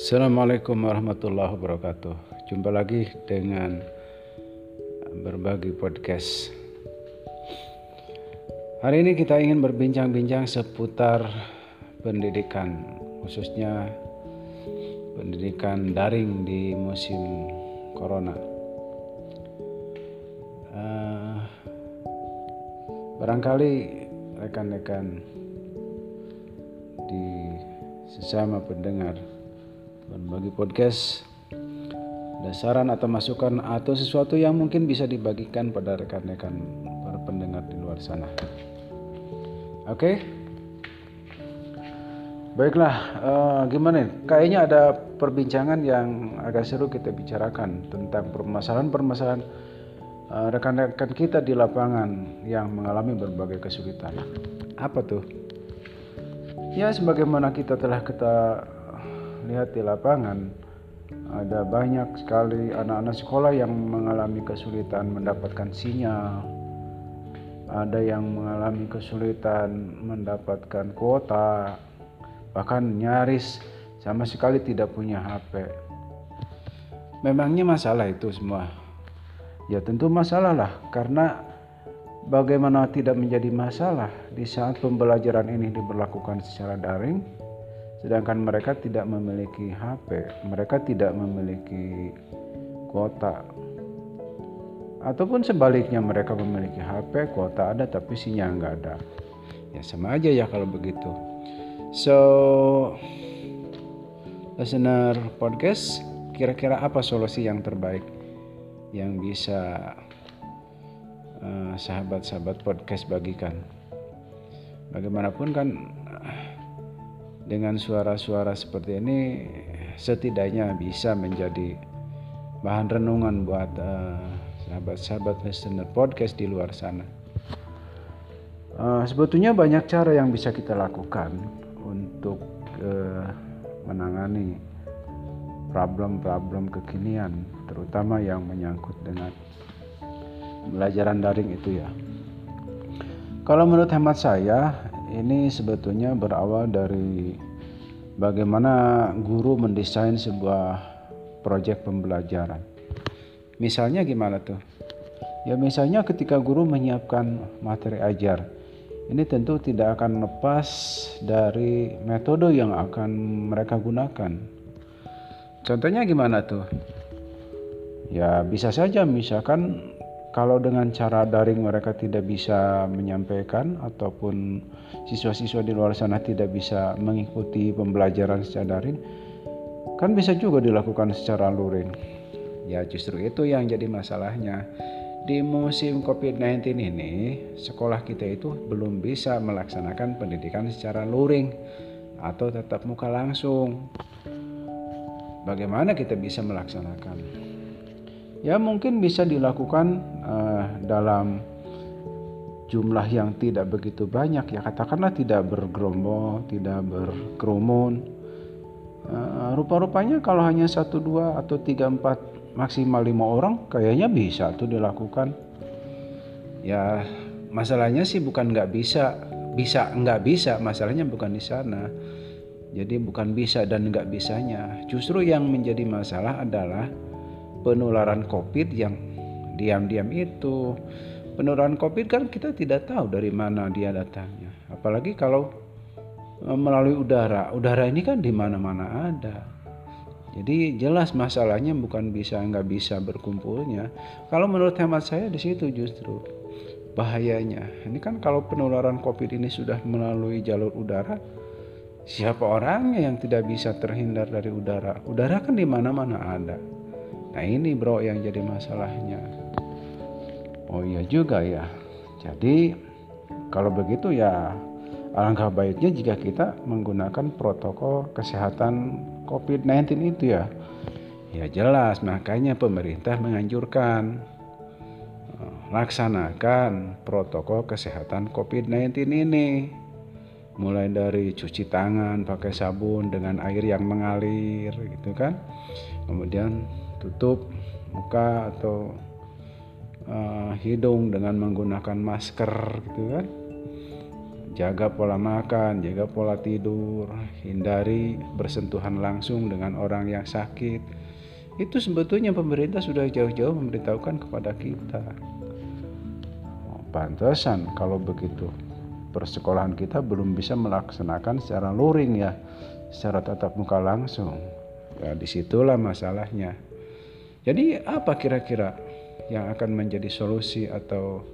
Assalamualaikum warahmatullahi wabarakatuh. Jumpa lagi dengan berbagi podcast. Hari ini kita ingin berbincang-bincang seputar pendidikan, khususnya pendidikan daring di musim corona. Uh, barangkali rekan-rekan di sesama pendengar berbagi podcast ada saran atau masukan atau sesuatu yang mungkin bisa dibagikan pada rekan-rekan para pendengar di luar sana. Oke, okay? baiklah, uh, gimana? Kayaknya ada perbincangan yang agak seru kita bicarakan tentang permasalahan-permasalahan uh, rekan-rekan kita di lapangan yang mengalami berbagai kesulitan. Apa tuh? Ya, sebagaimana kita telah kita lihat di lapangan ada banyak sekali anak-anak sekolah yang mengalami kesulitan mendapatkan sinyal. Ada yang mengalami kesulitan mendapatkan kuota bahkan nyaris sama sekali tidak punya HP memangnya masalah itu semua? Ya tentu masalah lah karena bagaimana tidak menjadi masalah di saat pembelajaran ini diberlakukan secara daring sedangkan mereka tidak memiliki HP, mereka tidak memiliki kuota. Ataupun sebaliknya mereka memiliki HP, kuota ada tapi sinyal nggak ada. Ya sama aja ya kalau begitu. So, listener podcast, kira-kira apa solusi yang terbaik yang bisa uh, sahabat-sahabat podcast bagikan? Bagaimanapun kan dengan suara-suara seperti ini setidaknya bisa menjadi bahan renungan buat uh, sahabat-sahabat listener podcast di luar sana. Uh, sebetulnya banyak cara yang bisa kita lakukan untuk uh, menangani problem-problem kekinian, terutama yang menyangkut dengan pembelajaran daring itu ya. Kalau menurut hemat saya, ini sebetulnya berawal dari bagaimana guru mendesain sebuah proyek pembelajaran. Misalnya gimana tuh? Ya misalnya ketika guru menyiapkan materi ajar, ini tentu tidak akan lepas dari metode yang akan mereka gunakan. Contohnya gimana tuh? Ya bisa saja misalkan kalau dengan cara daring mereka tidak bisa menyampaikan ataupun siswa-siswa di luar sana tidak bisa mengikuti pembelajaran secara daring kan bisa juga dilakukan secara luring. Ya justru itu yang jadi masalahnya. Di musim COVID-19 ini sekolah kita itu belum bisa melaksanakan pendidikan secara luring atau tetap muka langsung. Bagaimana kita bisa melaksanakan ya mungkin bisa dilakukan uh, dalam jumlah yang tidak begitu banyak. Ya katakanlah tidak bergerombol tidak berkerumun. Uh, rupa-rupanya kalau hanya satu dua atau tiga empat maksimal lima orang kayaknya bisa tuh dilakukan. Ya masalahnya sih bukan nggak bisa bisa nggak bisa. Masalahnya bukan di sana. Jadi bukan bisa dan nggak bisanya. Justru yang menjadi masalah adalah penularan COVID yang diam-diam itu. Penularan COVID kan kita tidak tahu dari mana dia datangnya. Apalagi kalau e, melalui udara. Udara ini kan di mana-mana ada. Jadi jelas masalahnya bukan bisa nggak bisa berkumpulnya. Kalau menurut hemat saya di situ justru bahayanya. Ini kan kalau penularan COVID ini sudah melalui jalur udara, siapa orangnya yang tidak bisa terhindar dari udara? Udara kan di mana-mana ada. Nah ini bro yang jadi masalahnya. Oh iya juga ya. Jadi kalau begitu ya alangkah baiknya jika kita menggunakan protokol kesehatan COVID-19 itu ya. Ya jelas makanya pemerintah menganjurkan eh, laksanakan protokol kesehatan COVID-19 ini. Mulai dari cuci tangan pakai sabun dengan air yang mengalir gitu kan. Kemudian tutup muka atau uh, hidung dengan menggunakan masker gitu kan jaga pola makan, jaga pola tidur, hindari bersentuhan langsung dengan orang yang sakit. Itu sebetulnya pemerintah sudah jauh-jauh memberitahukan kepada kita. Oh, pantesan kalau begitu persekolahan kita belum bisa melaksanakan secara luring ya, secara tatap muka langsung. Ya di situlah masalahnya. Jadi apa kira-kira yang akan menjadi solusi atau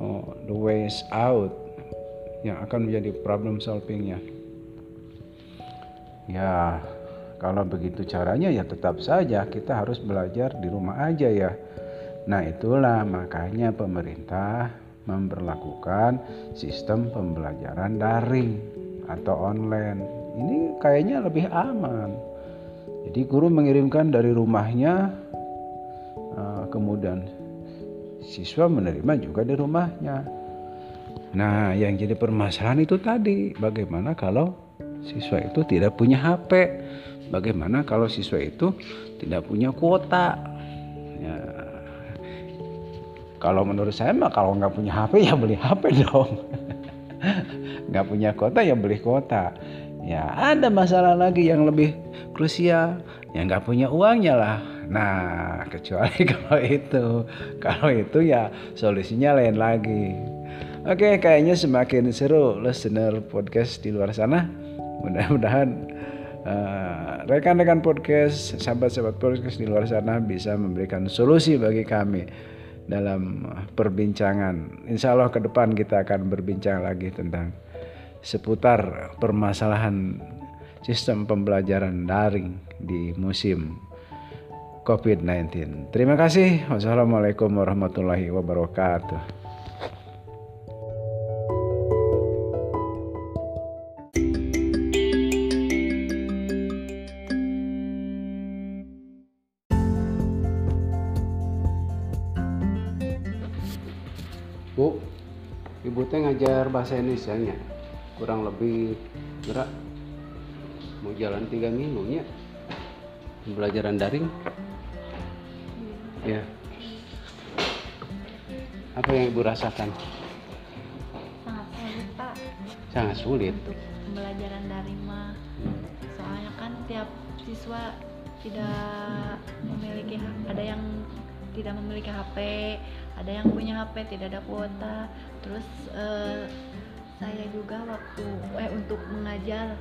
oh, the ways out yang akan menjadi problem solvingnya? Ya kalau begitu caranya ya tetap saja kita harus belajar di rumah aja ya. Nah itulah makanya pemerintah memperlakukan sistem pembelajaran daring atau online. Ini kayaknya lebih aman jadi guru mengirimkan dari rumahnya eh, kemudian siswa menerima juga di rumahnya Nah, yang jadi permasalahan itu tadi, bagaimana kalau siswa itu tidak punya HP? Bagaimana kalau siswa itu tidak punya kuota? Ya, kalau menurut saya mah kalau nggak punya HP ya beli HP dong. nggak punya kuota ya beli kuota. Ya ada masalah lagi yang lebih krusial, yang nggak punya uangnya lah. Nah, kecuali kalau itu, kalau itu ya solusinya lain lagi. Oke, kayaknya semakin seru listener podcast di luar sana. Mudah-mudahan uh, rekan-rekan podcast, sahabat-sahabat podcast di luar sana bisa memberikan solusi bagi kami dalam perbincangan. Insya Allah ke depan kita akan berbincang lagi tentang seputar permasalahan sistem pembelajaran daring di musim COVID-19. Terima kasih. Wassalamualaikum warahmatullahi wabarakatuh. Bu, ibu teh ngajar bahasa Indonesia nya kurang lebih gerak mau jalan tiga minggu nya pembelajaran daring. Ya. Apa yang ibu rasakan? Sangat sulit pak. Sangat sulit. Untuk pembelajaran daring mah. Soalnya kan tiap siswa tidak memiliki ada yang tidak memiliki HP ada yang punya HP tidak ada kuota. Terus eh, saya juga waktu eh untuk mengajar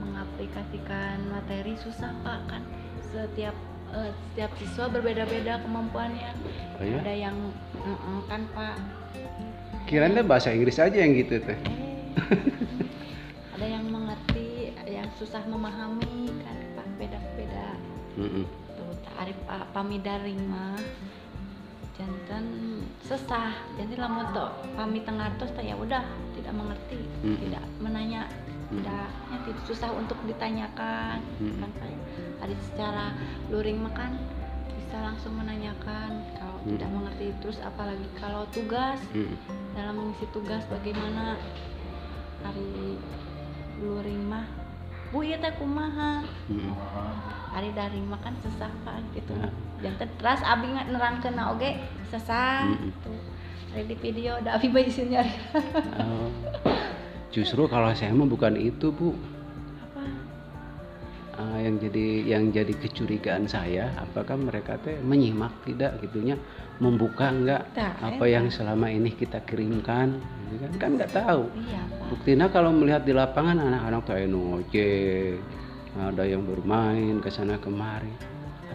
mengaplikasikan materi susah pak kan? Setiap eh, setiap siswa berbeda-beda kemampuannya. Oh, ya? ada yang mm -mm, kan pak? Kirain deh bahasa Inggris aja yang gitu teh. Eh, ada yang mengerti yang susah memahami kan pak? Beda-beda. Mm -mm. tuh arif pak pamidaring mah jantan sesah jadi lamun tuh kami tengartos ya udah tidak mengerti Mm. tidak menanya Mm. tidak ya, susah untuk ditanyakan Mm. kan ada secara luring makan bisa langsung menanyakan kalau Mm. tidak mengerti terus apalagi kalau tugas Mm. dalam mengisi tugas bagaimana hari luring mah bu iya teh kumaha Mm. hari daring makan sesah pak gitu Nah. jangan teras abi nggak nerangkeun na oge sesah Mm-mm. tuh hari di video ada abi bayi nyari Oh. Justru kalau saya mah bukan itu bu. Apa? Ah, yang jadi yang jadi kecurigaan saya apakah mereka teh menyimak tidak gitunya membuka enggak Tah, apa eta. yang selama ini kita kirimkan gitu kan? Kan nggak tahu. Iya buktinya kalau melihat di lapangan anak-anak tuh anu ngojek ada yang bermain ke sana kemari.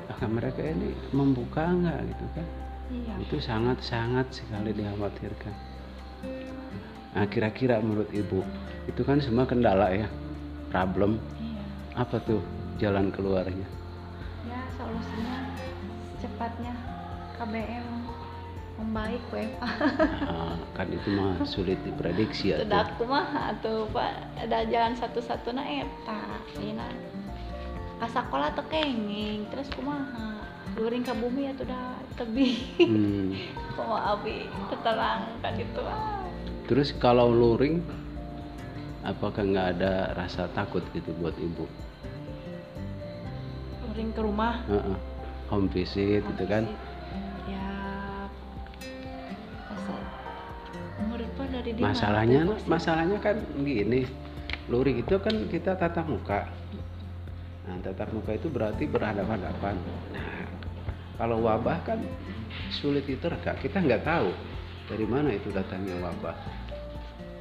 Apakah mereka ini membuka enggak gitu kan? Iya. Itu sangat-sangat sekali dikhawatirkan nah kira-kira menurut ibu itu kan semua kendala ya problem. Iya. Apa tuh jalan keluarnya? Ya solusinya secepatnya KBM membaik WFA Ah, kan itu mah sulit diprediksi ya sudah kumaha tuh pak ada jalan satu-satunya eta Dina ka sekolah teu kenging terus kumaha luring ke bumi ya tuh dah tebing. Hmm. kumaha abi terang kan gitu ah. Terus kalau luring apakah nggak ada rasa takut gitu buat ibu? Luring ke rumah? Heeh. home visit gitu kan? ya rasa menurut Pak dari masalahnya posisi- masalahnya kan gini luring itu kan kita tatap muka. Nah tatap muka itu berarti berhadapan-hadapan. Nah kalau wabah kan sulit diterka kita nggak tahu dari mana itu datangnya wabah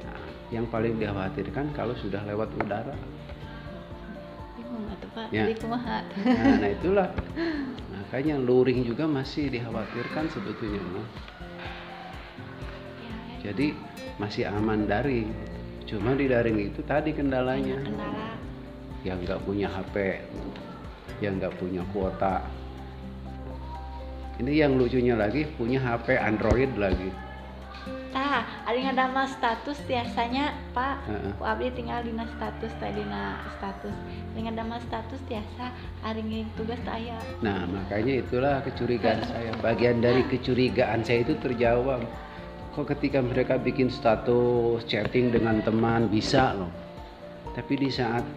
nah, yang paling dikhawatirkan kalau sudah lewat udara. Ya. Kumaha? nah, nah itulah makanya luring juga masih dikhawatirkan sebetulnya. Ya, ya. jadi masih aman daring cuma di daring itu tadi kendalanya kendala. yang nggak punya HP, yang nggak punya kuota. Ini yang lucunya lagi punya HP Android lagi. Tah, ada ada status biasanya Pak. Heeh. Ku abdi tinggal dina status tadi dina status. Dengan ada status biasa hari ngirim tugas teh aya. Nah makanya itulah kecurigaan saya. Bagian dari kecurigaan saya itu terjawab. Kok ketika mereka bikin status chatting dengan teman bisa loh. Tapi di saat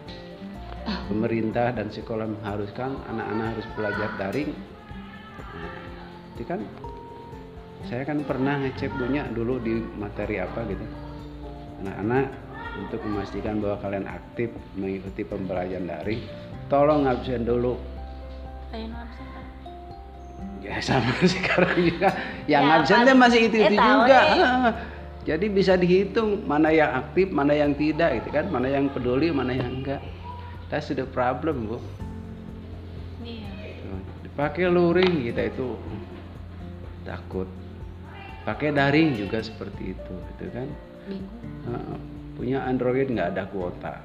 pemerintah dan sekolah mengharuskan anak-anak harus belajar daring, nah, itu kan saya kan pernah ngecek punya dulu di materi apa gitu. Anak-anak untuk memastikan bahwa kalian aktif mengikuti pembelajaran daring tolong absen dulu. Absen ya sama sekarang juga. Yang Ya, absen paling- teh masih itu itu eh, juga. Ah, jadi bisa dihitung mana yang aktif mana yang tidak gitu kan. Mana yang peduli mana yang enggak. That's the problem bu. Iya. Dipakai luring kita itu. Takut pakai daring juga seperti itu gitu kan. Heeh. punya Android nggak ada kuota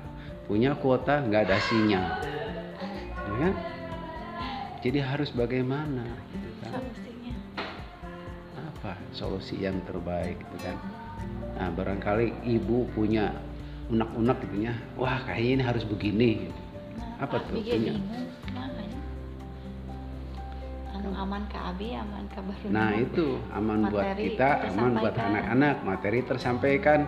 punya kuota nggak ada sinyal ya kan jadi harus bagaimana gitu kan Solusinya. apa solusi yang terbaik gitu kan nah barangkali ibu punya unak-unak gitu ya wah kayaknya ini harus begini gitu. Nah, Apa tuh punya? bingung. Aman ke abi, aman ke baru. nah itu aman buat Materi kita aman buat anak-anak. Materi tersampaikan.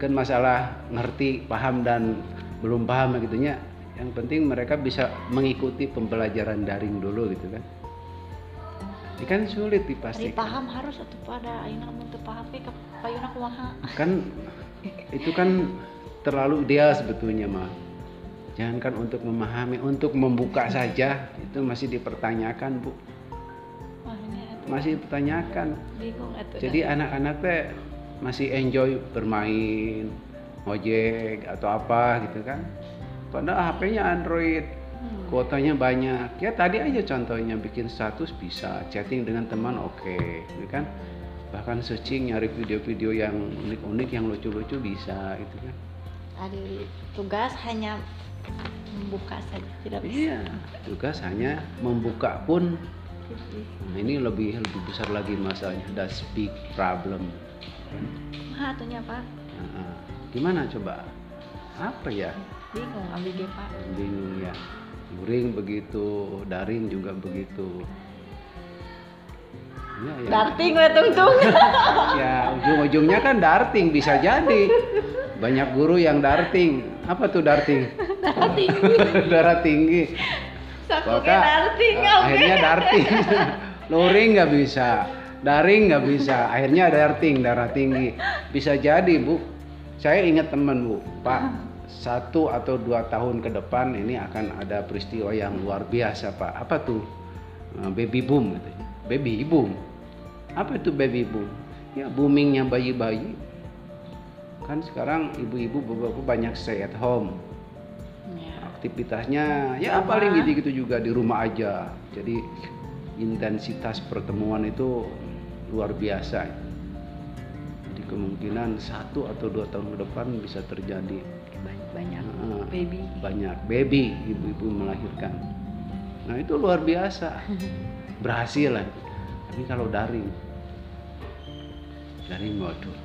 Kan masalah ngerti paham dan belum paham gitu ya yang penting mereka bisa mengikuti pembelajaran daring dulu gitu kan. Ini kan sulit dipastikan. Paham harus atau pada ayeuna mun teu paham ke payuna kumaha. kan itu kan terlalu ideal sebetulnya mah jangankan untuk memahami untuk membuka saja itu masih dipertanyakan bu. Masih dipertanyakan. Jadi anak-anak teh masih enjoy bermain ojek atau apa gitu kan. Padahal HP-nya Android Hmm. kuotanya banyak. Ya tadi aja contohnya bikin status bisa chatting dengan teman oke gitu kan. Bahkan searching nyari video-video yang unik-unik yang lucu-lucu bisa gitu kan. Ada tugas hanya membuka saja, tidak bisa. iya tugas hanya membuka pun. Nah, ini lebih lebih besar lagi masalahnya that's big problem. Kumaha atunya Pak? Nah, gimana coba? Apa ya? Bingung abi ge Pak. bingung ya. Luring begitu daring juga begitu. Ya, ya. Darting we tungtung. ya ujung-ujungnya kan darting bisa jadi. Banyak guru yang darting. Apa tuh darting darah tinggi. Sakunya Maka, darting eh, akhirnya darting. Luring nggak bisa. Daring nggak bisa. Akhirnya darting darah tinggi. Bisa jadi bu. Saya ingat teman bu. Pak satu atau dua tahun ke depan ini akan ada peristiwa yang luar biasa pak. Apa tuh? Eh, baby boom baby boom. Apa itu baby boom? Ya boomingnya bayi-bayi. Kan sekarang ibu-ibu beberapa banyak stay at home. Aktivitasnya ya Rumah. paling gitu-gitu juga di rumah aja. Jadi intensitas pertemuan itu luar biasa. Jadi kemungkinan satu atau dua tahun ke depan bisa terjadi. Banyak Ah, baby. banyak. Baby ibu-ibu melahirkan. Nah itu luar biasa. Berhasil lah. Tapi kalau daring. Daring waduh.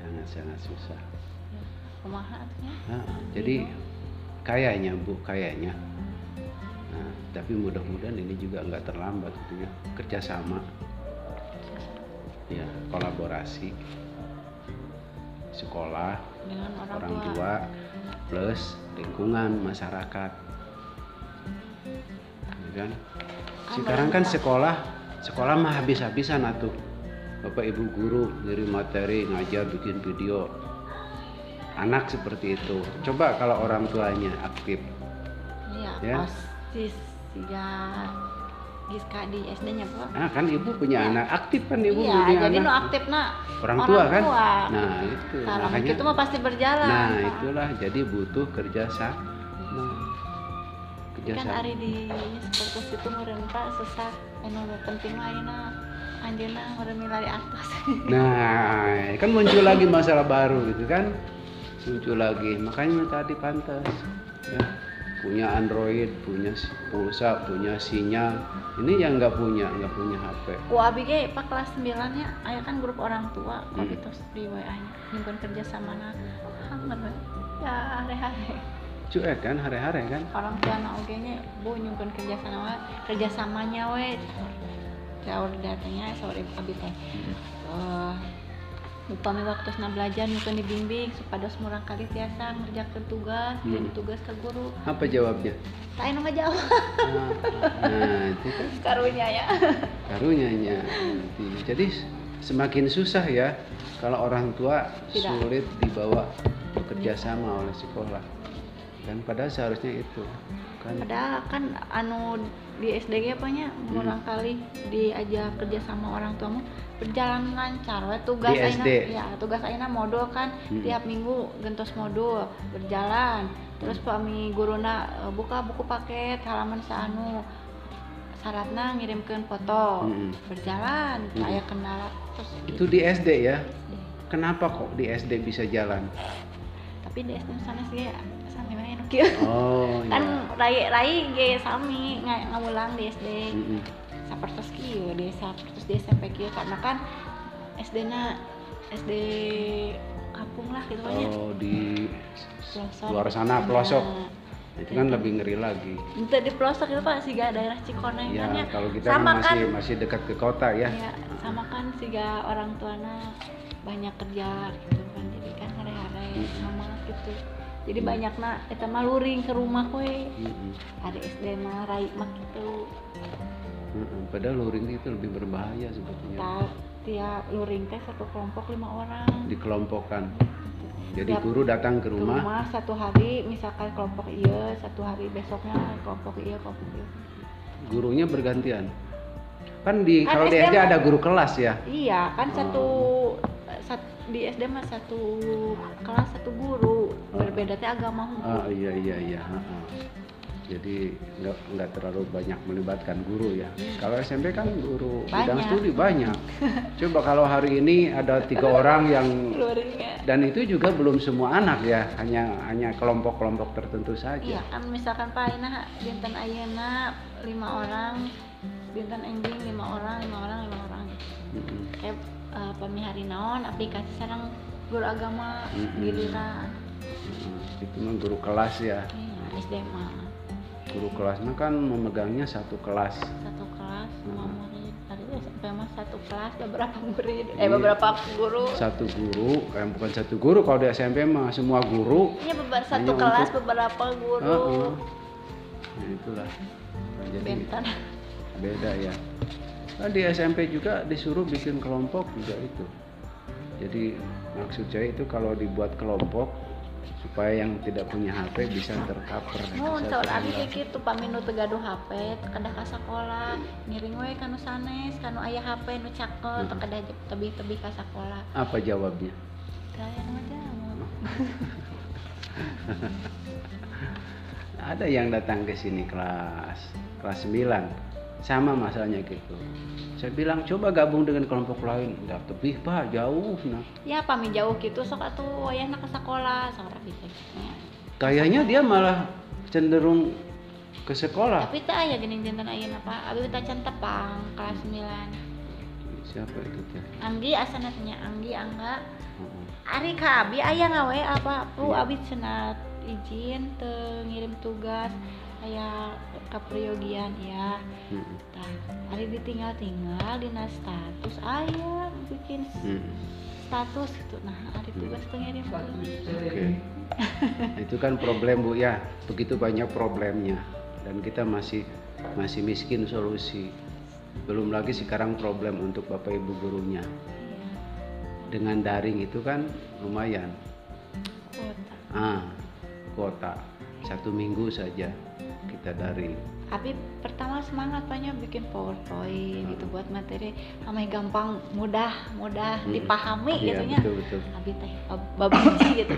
Sangat sangat susah. Kumaha? Nah, jadi kayaknya bu kayaknya. Nah, tapi mudah-mudahan ini juga nggak terlambat gitu ya. Kerjasama. Ya kolaborasi. Sekolah Dengan orang, orang tua. plus lingkungan masyarakat. Ya kan? Sekarang kan sekolah sekolah mah habis-habisan atuh. Bapak ibu guru ngirim materi ngajar bikin video anak seperti itu. Coba kalau orang tuanya aktif. Iya Ya. osis tiga Giska di SD-nya pak ah kan ibu punya Iya. anak. Aktif kan ibu iya punya jadi anak. nu aktif nak. Orang tua kan? tua. nah itu. Kalau makanya itu mah pasti berjalan nah Pak. itulah. Jadi butuh kerja sama kerja kan sama hari di seperti itu meureun pak. Sesak anu penting lainnya anjeuna meureun milari atas. Nah, kan muncul lagi masalah baru gitu kan? Muncul lagi. Makanya tadi pantas ya. Punya Android, punya pulsa, punya sinyal. Ini yang nggak punya, nggak punya HP. ku abi ge pak kelas 9 nya aya kan grup orang tua kok Hmm. gitu di WA nya nyimpen kerja sama na hanger we. ya hari-hari Cuek kan, hari-hari kan? orang tua na oge nya bu nyimpen kerja sama kerja samanya we jauh datanya sore abi teh Eh, upami waktu na belajar nyukeun dibimbing supados murang kali tiasa ngerjakeun tugas Hmm. hmm. tugas ke guru Apa jawabnya? tak anu ngajawab Nah, nah, itu kan karunya ya karunyanya. Jadi semakin susah ya kalau orang tua Tidak. sulit dibawa bekerja sama oleh sekolah. Kan padahal seharusnya itu kan padahal kan anu di SDG apanya Hmm. murang kali diajak kerja sama orang tua mah berjalan lancar we tugas Di aina SD. ya tugas aina modul kan Hmm. tiap minggu gentos modul berjalan terus pami guruna eh, buka buku paket halaman saanu syaratna ngirimkeun foto Mm-mm. berjalan Hmm. aya kendala terus itu di SD ya. SD. Kenapa kok di SD bisa jalan? tapi di SD sana sih nu kieu Oh kan iya. rai rai ge sami ngawulang di SD Mm-mm. sapertos kieu di sapertos di SMP kieu karena kan SD na SD kampung lah gitu banyak Oh di pelosok luar sana pelosok. Nah, itu kan lebih ngeri lagi. itu di pelosok itu pak sih daerah Cikoneng Ya kan ya kalau kita sama kan masih masih dekat ke kota ya. ya sama kan siga orang tuana banyak kerja gitu kan jadi kan hari-hari Hmm. sama gitu jadi Hmm. banyak na eta mah luring ke rumah we Mm-mm. ada SD mah rai mah gitu Mm-mm. Padahal luring itu lebih berbahaya sebetulnya. Ta- tiap luring teh satu kelompok lima orang Dikelompokkan. Jadi Tiap guru datang ke ke rumah. rumah satu hari misalkan kelompok iya satu hari besoknya kelompok iya kelompok iya gurunya bergantian. Kan di Kan kalau di SD ada guru kelas ya. iya kan Oh. satu sat- di SD mah satu kelas satu guru berbeda teh agama hukum Ah iya iya iya. Jadi nggak nggak terlalu banyak melibatkan guru ya. Kalau SMP kan guru bidang Banyak. studi banyak. Coba kalau hari ini ada tiga orang yang dan itu juga belum semua anak ya, hanya hanya kelompok-kelompok tertentu saja. iya kan misalkan Pak Aina dinten Ayeuna lima orang dinten Enjing lima orang lima orang lima orang Mm-mm. kayak uh, pemihari naon aplikasi sarang guru agama Mm-mm. giliran Mm-mm. Itu mah guru kelas ya. iya SD mah Guru kelas mah kan memegangnya satu kelas. satu kelas lima Mm-mm. murid tadi SMP mah satu kelas beberapa murid eh Iya. beberapa guru Satu guru, eh, bukan satu guru. Kalau di SMP mah semua guru. iya beberapa satu Hanya kelas untuk- beberapa guru Heeh. Nah, itulah. Nah, jadi bentar beda ya. Nah, di SMP juga disuruh bikin kelompok juga itu. Jadi maksud saya itu kalau dibuat kelompok supaya yang tidak punya HP bisa tercover. Mun bisa saur abi gitu paminu teu gaduh HP teu kada ka sakola ngiring we kanu sanes kanu aya HP nu cakel Hmm. kada tebih-tebih ka sakola Apa jawabnya? nu jawab Ada yang datang ke sini kelas kelas 9 sama masalahnya gitu. Saya bilang coba gabung dengan kelompok lain. Udah tebih pak jauh nah. ya pami jauh gitu sok atuh wayahna sakola saur abi teh Ya. Kayaknya dia malah cenderung ke sekolah. tapi teh aya geuning dinten ayeuna Pak abi teh can tepang kelas 9 Siapa itu teh? Anggi asana tanya Anggi Angga Heeh. Ari ka abi aya ngawe apa pu Iya. abi cenat izin teu ngirim tugas aya kapriyogian ya Heeh. Tah, hari ditinggal-tinggal dina status aya bikin Heeh. status gitu. Nah, hari tugas ngirim Oke. itu kan problem bu ya. Begitu banyak problemnya dan kita masih masih miskin solusi. belum lagi sekarang problem untuk bapak ibu gurunya Iya. dengan daring itu kan lumayan Kuota. ah kuota satu minggu saja kita daring Abi pertama semangat banyak bikin powerpoint gitu buat materi. Amai gampang mudah mudah Hmm. dipahami Iya, gitu nya. betul. Betul Abi teh bab- babuji gitu.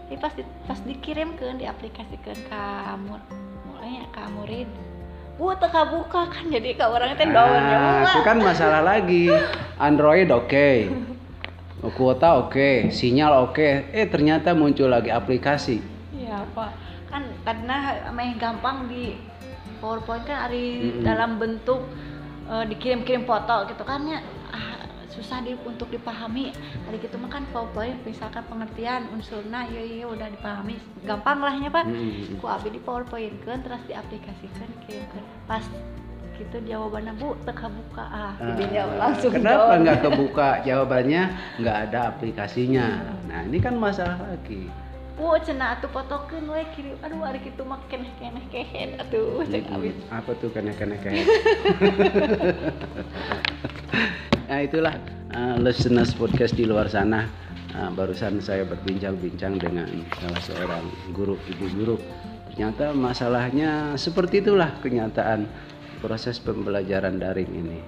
Tapi pas di, pas dikirimkan diaplikasikan ke mur mulanya ke murid. Bu teka buka kan jadi ke orangnya teh daunnya Ah, itu kan masalah lagi. Android oke kuota oke sinyal oke. Eh ternyata muncul lagi aplikasi. Iya pak karena amai gampang di powerpoint kan ada Mm-mm. dalam bentuk eh, dikirim-kirim foto gitu kan ya. Ah, susah di, untuk dipahami. Hari gitu mah kan powerpoint misalkan pengertian unsurna iya iya udah dipahami. Gampang lah ya pak. Mm-mm. ku abi di powerpoint kan terus diaplikasikan kirimkan. Pas gitu jawabannya bu teka buka ah Ah, dia langsung kenapa nggak kebuka? Jawabannya nggak ada aplikasinya. Nah ini kan masalah lagi bu cenah atuh fotokeun we kirim aduh hari gitu mah keneh keneh kehet atuh cek abi Mm-mm. apa tuh kena kayak nah itulah uh, listeners podcast di luar sana. Uh, barusan saya berbincang-bincang dengan salah seorang guru ibu guru. Ternyata masalahnya seperti itulah kenyataan proses pembelajaran daring ini.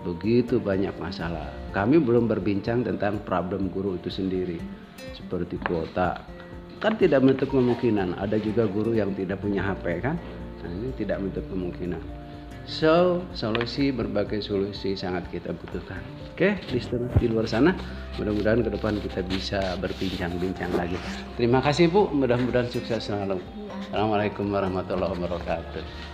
Begitu banyak masalah. Kami belum berbincang tentang problem guru itu sendiri seperti kuota kan tidak menutup kemungkinan. Ada juga guru yang tidak punya HP kan? Nah, ini tidak menutup kemungkinan. So solusi berbagai solusi sangat kita butuhkan. Oke listener di luar sana. Mudah-mudahan ke depan kita bisa berbincang-bincang lagi. Terima kasih bu. Mudah-mudahan sukses selalu. Assalamualaikum warahmatullahi wabarakatuh